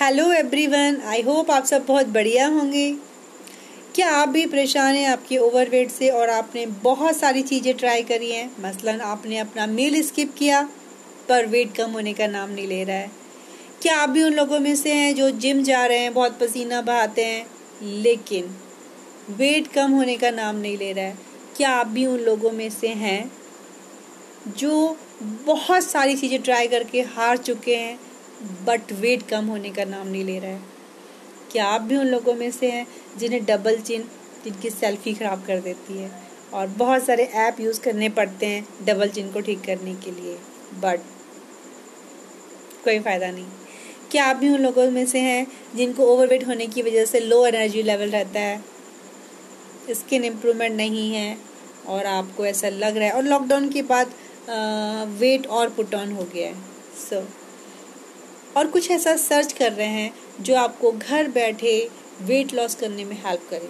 Hello everyone I hope आप सब बहुत बढ़िया होंगे। क्या आप भी परेशान हैं आपके ओवरवेट से और आपने बहुत सारी चीज़ें ट्राई करी हैं? मसलन आपने अपना मील स्किप किया, पर वेट कम होने का नाम नहीं ले रहा है। क्या आप भी उन लोगों में से हैं जो जिम जा रहे हैं, बहुत पसीना बहाते हैं, लेकिन वेट कम होने का नाम नहीं ले रहा है? क्या आप भी उन लोगों में से हैं जो बहुत सारी चीज़ें ट्राई करके हार चुके हैं बट वेट कम होने का नाम नहीं ले रहा है। क्या आप भी उन लोगों में से हैं जिन्हें डबल चिन जिनकी सेल्फी ख़राब कर देती है? और बहुत सारे ऐप यूज़ करने पड़ते हैं डबल चिन को ठीक करने के लिए बट कोई फ़ायदा नहीं। क्या आप भी उन लोगों में से हैं जिनको ओवरवेट होने की वजह से लो एनर्जी लेवल रहता है? स्किन इम्प्रूवमेंट नहीं है और आपको ऐसा लग रहा है। और लॉकडाउन के बाद वेट और पुट ऑन हो गया है। सो so, और कुछ ऐसा सर्च कर रहे हैं जो आपको घर बैठे वेट लॉस करने में हेल्प करे।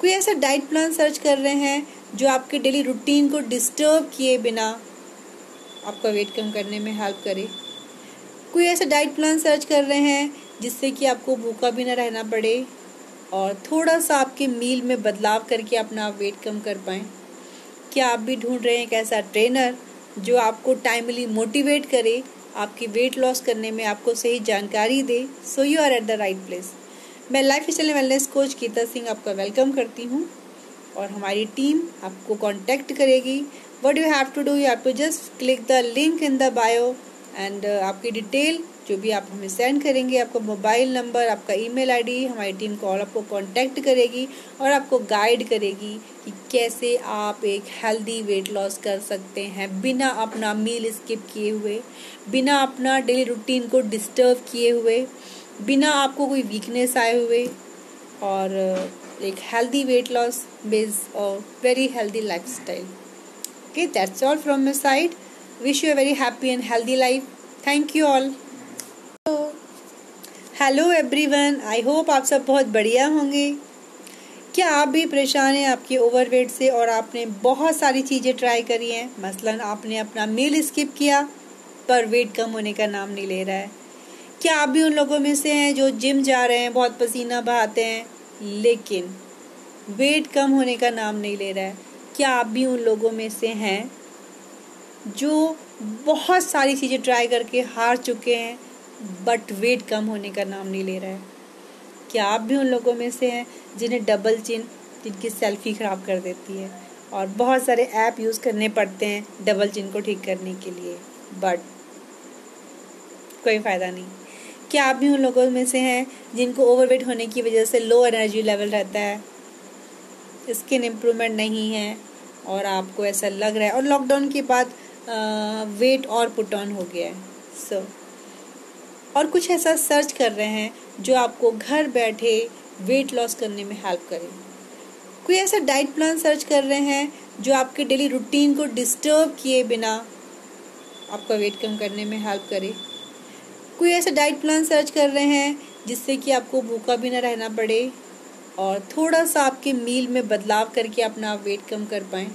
कोई ऐसा डाइट प्लान सर्च कर रहे हैं जो आपके डेली रूटीन को डिस्टर्ब किए बिना आपका वेट कम करने में हेल्प करे। कोई ऐसा डाइट प्लान सर्च कर रहे हैं जिससे कि आपको भूखा भी ना रहना पड़े और थोड़ा सा आपके मील में बदलाव करके अपना वेट कम कर पाएँ। क्या आप भी ढूंढ रहे हैं एक ऐसा ट्रेनर जो आपको टाइमली मोटिवेट करे आपकी वेट लॉस करने में आपको सही जानकारी दे so you are at the right place मैं lifestyle wellness coach Geeta Singh आपका वेलकम करती हूँ, और हमारी टीम आपको कांटेक्ट करेगी. What you have to do you have to just click the link in the bio and आपकी detail जो भी आप हमें सेंड करेंगे, आपका मोबाइल नंबर आपका ईमेल आईडी हमारी टीम कॉल आपको कांटेक्ट करेगी और आपको गाइड करेगी कि कैसे आप एक हेल्दी वेट लॉस कर सकते हैं बिना अपना मील स्किप किए हुए, बिना अपना डेली रूटीन को डिस्टर्ब किए हुए, बिना आपको कोई वीकनेस आए हुए और एक हेल्दी वेट लॉस बेज और very healthy lifestyle okay that's all from my side wish you a very happy and healthy life thank you all hello everyone I hope आप सब बहुत बढ़िया होंगे। क्या आप भी परेशान हैं आपके ओवरवेट से और आपने बहुत सारी चीज़ें ट्राई करी हैं? मसलन आपने अपना मील स्किप किया, पर वेट कम होने का नाम नहीं ले रहा है। क्या आप भी उन लोगों में से हैं जो जिम जा रहे हैं, बहुत पसीना बहाते हैं, लेकिन वेट कम होने का नाम नहीं ले रहा है। क्या आप भी उन लोगों में से हैं जो बहुत सारी चीज़ें ट्राई करके हार चुके हैं बट वेट कम होने का नाम नहीं ले रहा है। क्या आप भी उन लोगों में से हैं जिन्हें डबल चिन जिनकी सेल्फी ख़राब कर देती है? और बहुत सारे ऐप यूज़ करने पड़ते हैं डबल चिन को ठीक करने के लिए बट कोई फ़ायदा नहीं। क्या आप भी उन लोगों में से हैं जिनको ओवरवेट होने की वजह से लो एनर्जी लेवल रहता है? स्किन इम्प्रूवमेंट नहीं है और आपको ऐसा लग रहा है। और लॉकडाउन के बाद वेट और पुट ऑन हो गया है। सो so, और कुछ ऐसा सर्च कर रहे हैं जो आपको घर बैठे वेट लॉस करने में हेल्प करे। कोई ऐसा डाइट प्लान सर्च कर रहे हैं जो आपके डेली रूटीन को डिस्टर्ब किए बिना आपका वेट कम करने में हेल्प करे। कोई ऐसा डाइट प्लान सर्च कर रहे हैं जिससे कि आपको भूखा भी ना रहना पड़े और थोड़ा सा आपके मील में बदलाव करके अपना वेट कम कर पाएँ।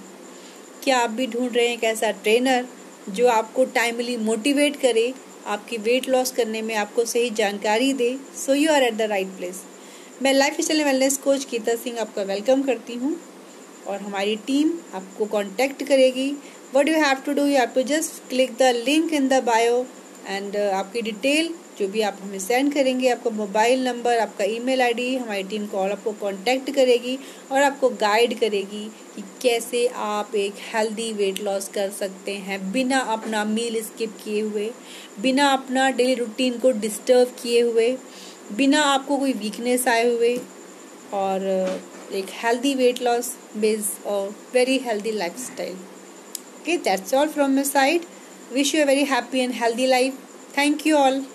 क्या आप भी ढूंढ रहे हैं एक ऐसा ट्रेनर जो आपको टाइमली मोटिवेट करे, आपकी वेट लॉस करने में आपको सही जानकारी दे so you are at the right place मैं lifestyle wellness coach Geeta Singh आपका वेलकम करती हूँ और हमारी टीम आपको कांटेक्ट करेगी. What you have to do you have to just click the link in the bio and आपकी detail जो भी आप हमें सेंड करेंगे, आपका मोबाइल नंबर आपका ईमेल आईडी हमारी टीम कॉल आपको कांटेक्ट करेगी और आपको गाइड करेगी कि कैसे आप एक हेल्दी वेट लॉस कर सकते हैं बिना अपना मील स्किप किए हुए, बिना अपना डेली रूटीन को डिस्टर्ब किए हुए, बिना आपको कोई वीकनेस आए हुए और एक हेल्दी वेट लॉस बेस और very healthy lifestyle okay that's all from my side wish you a very happy and healthy life thank you all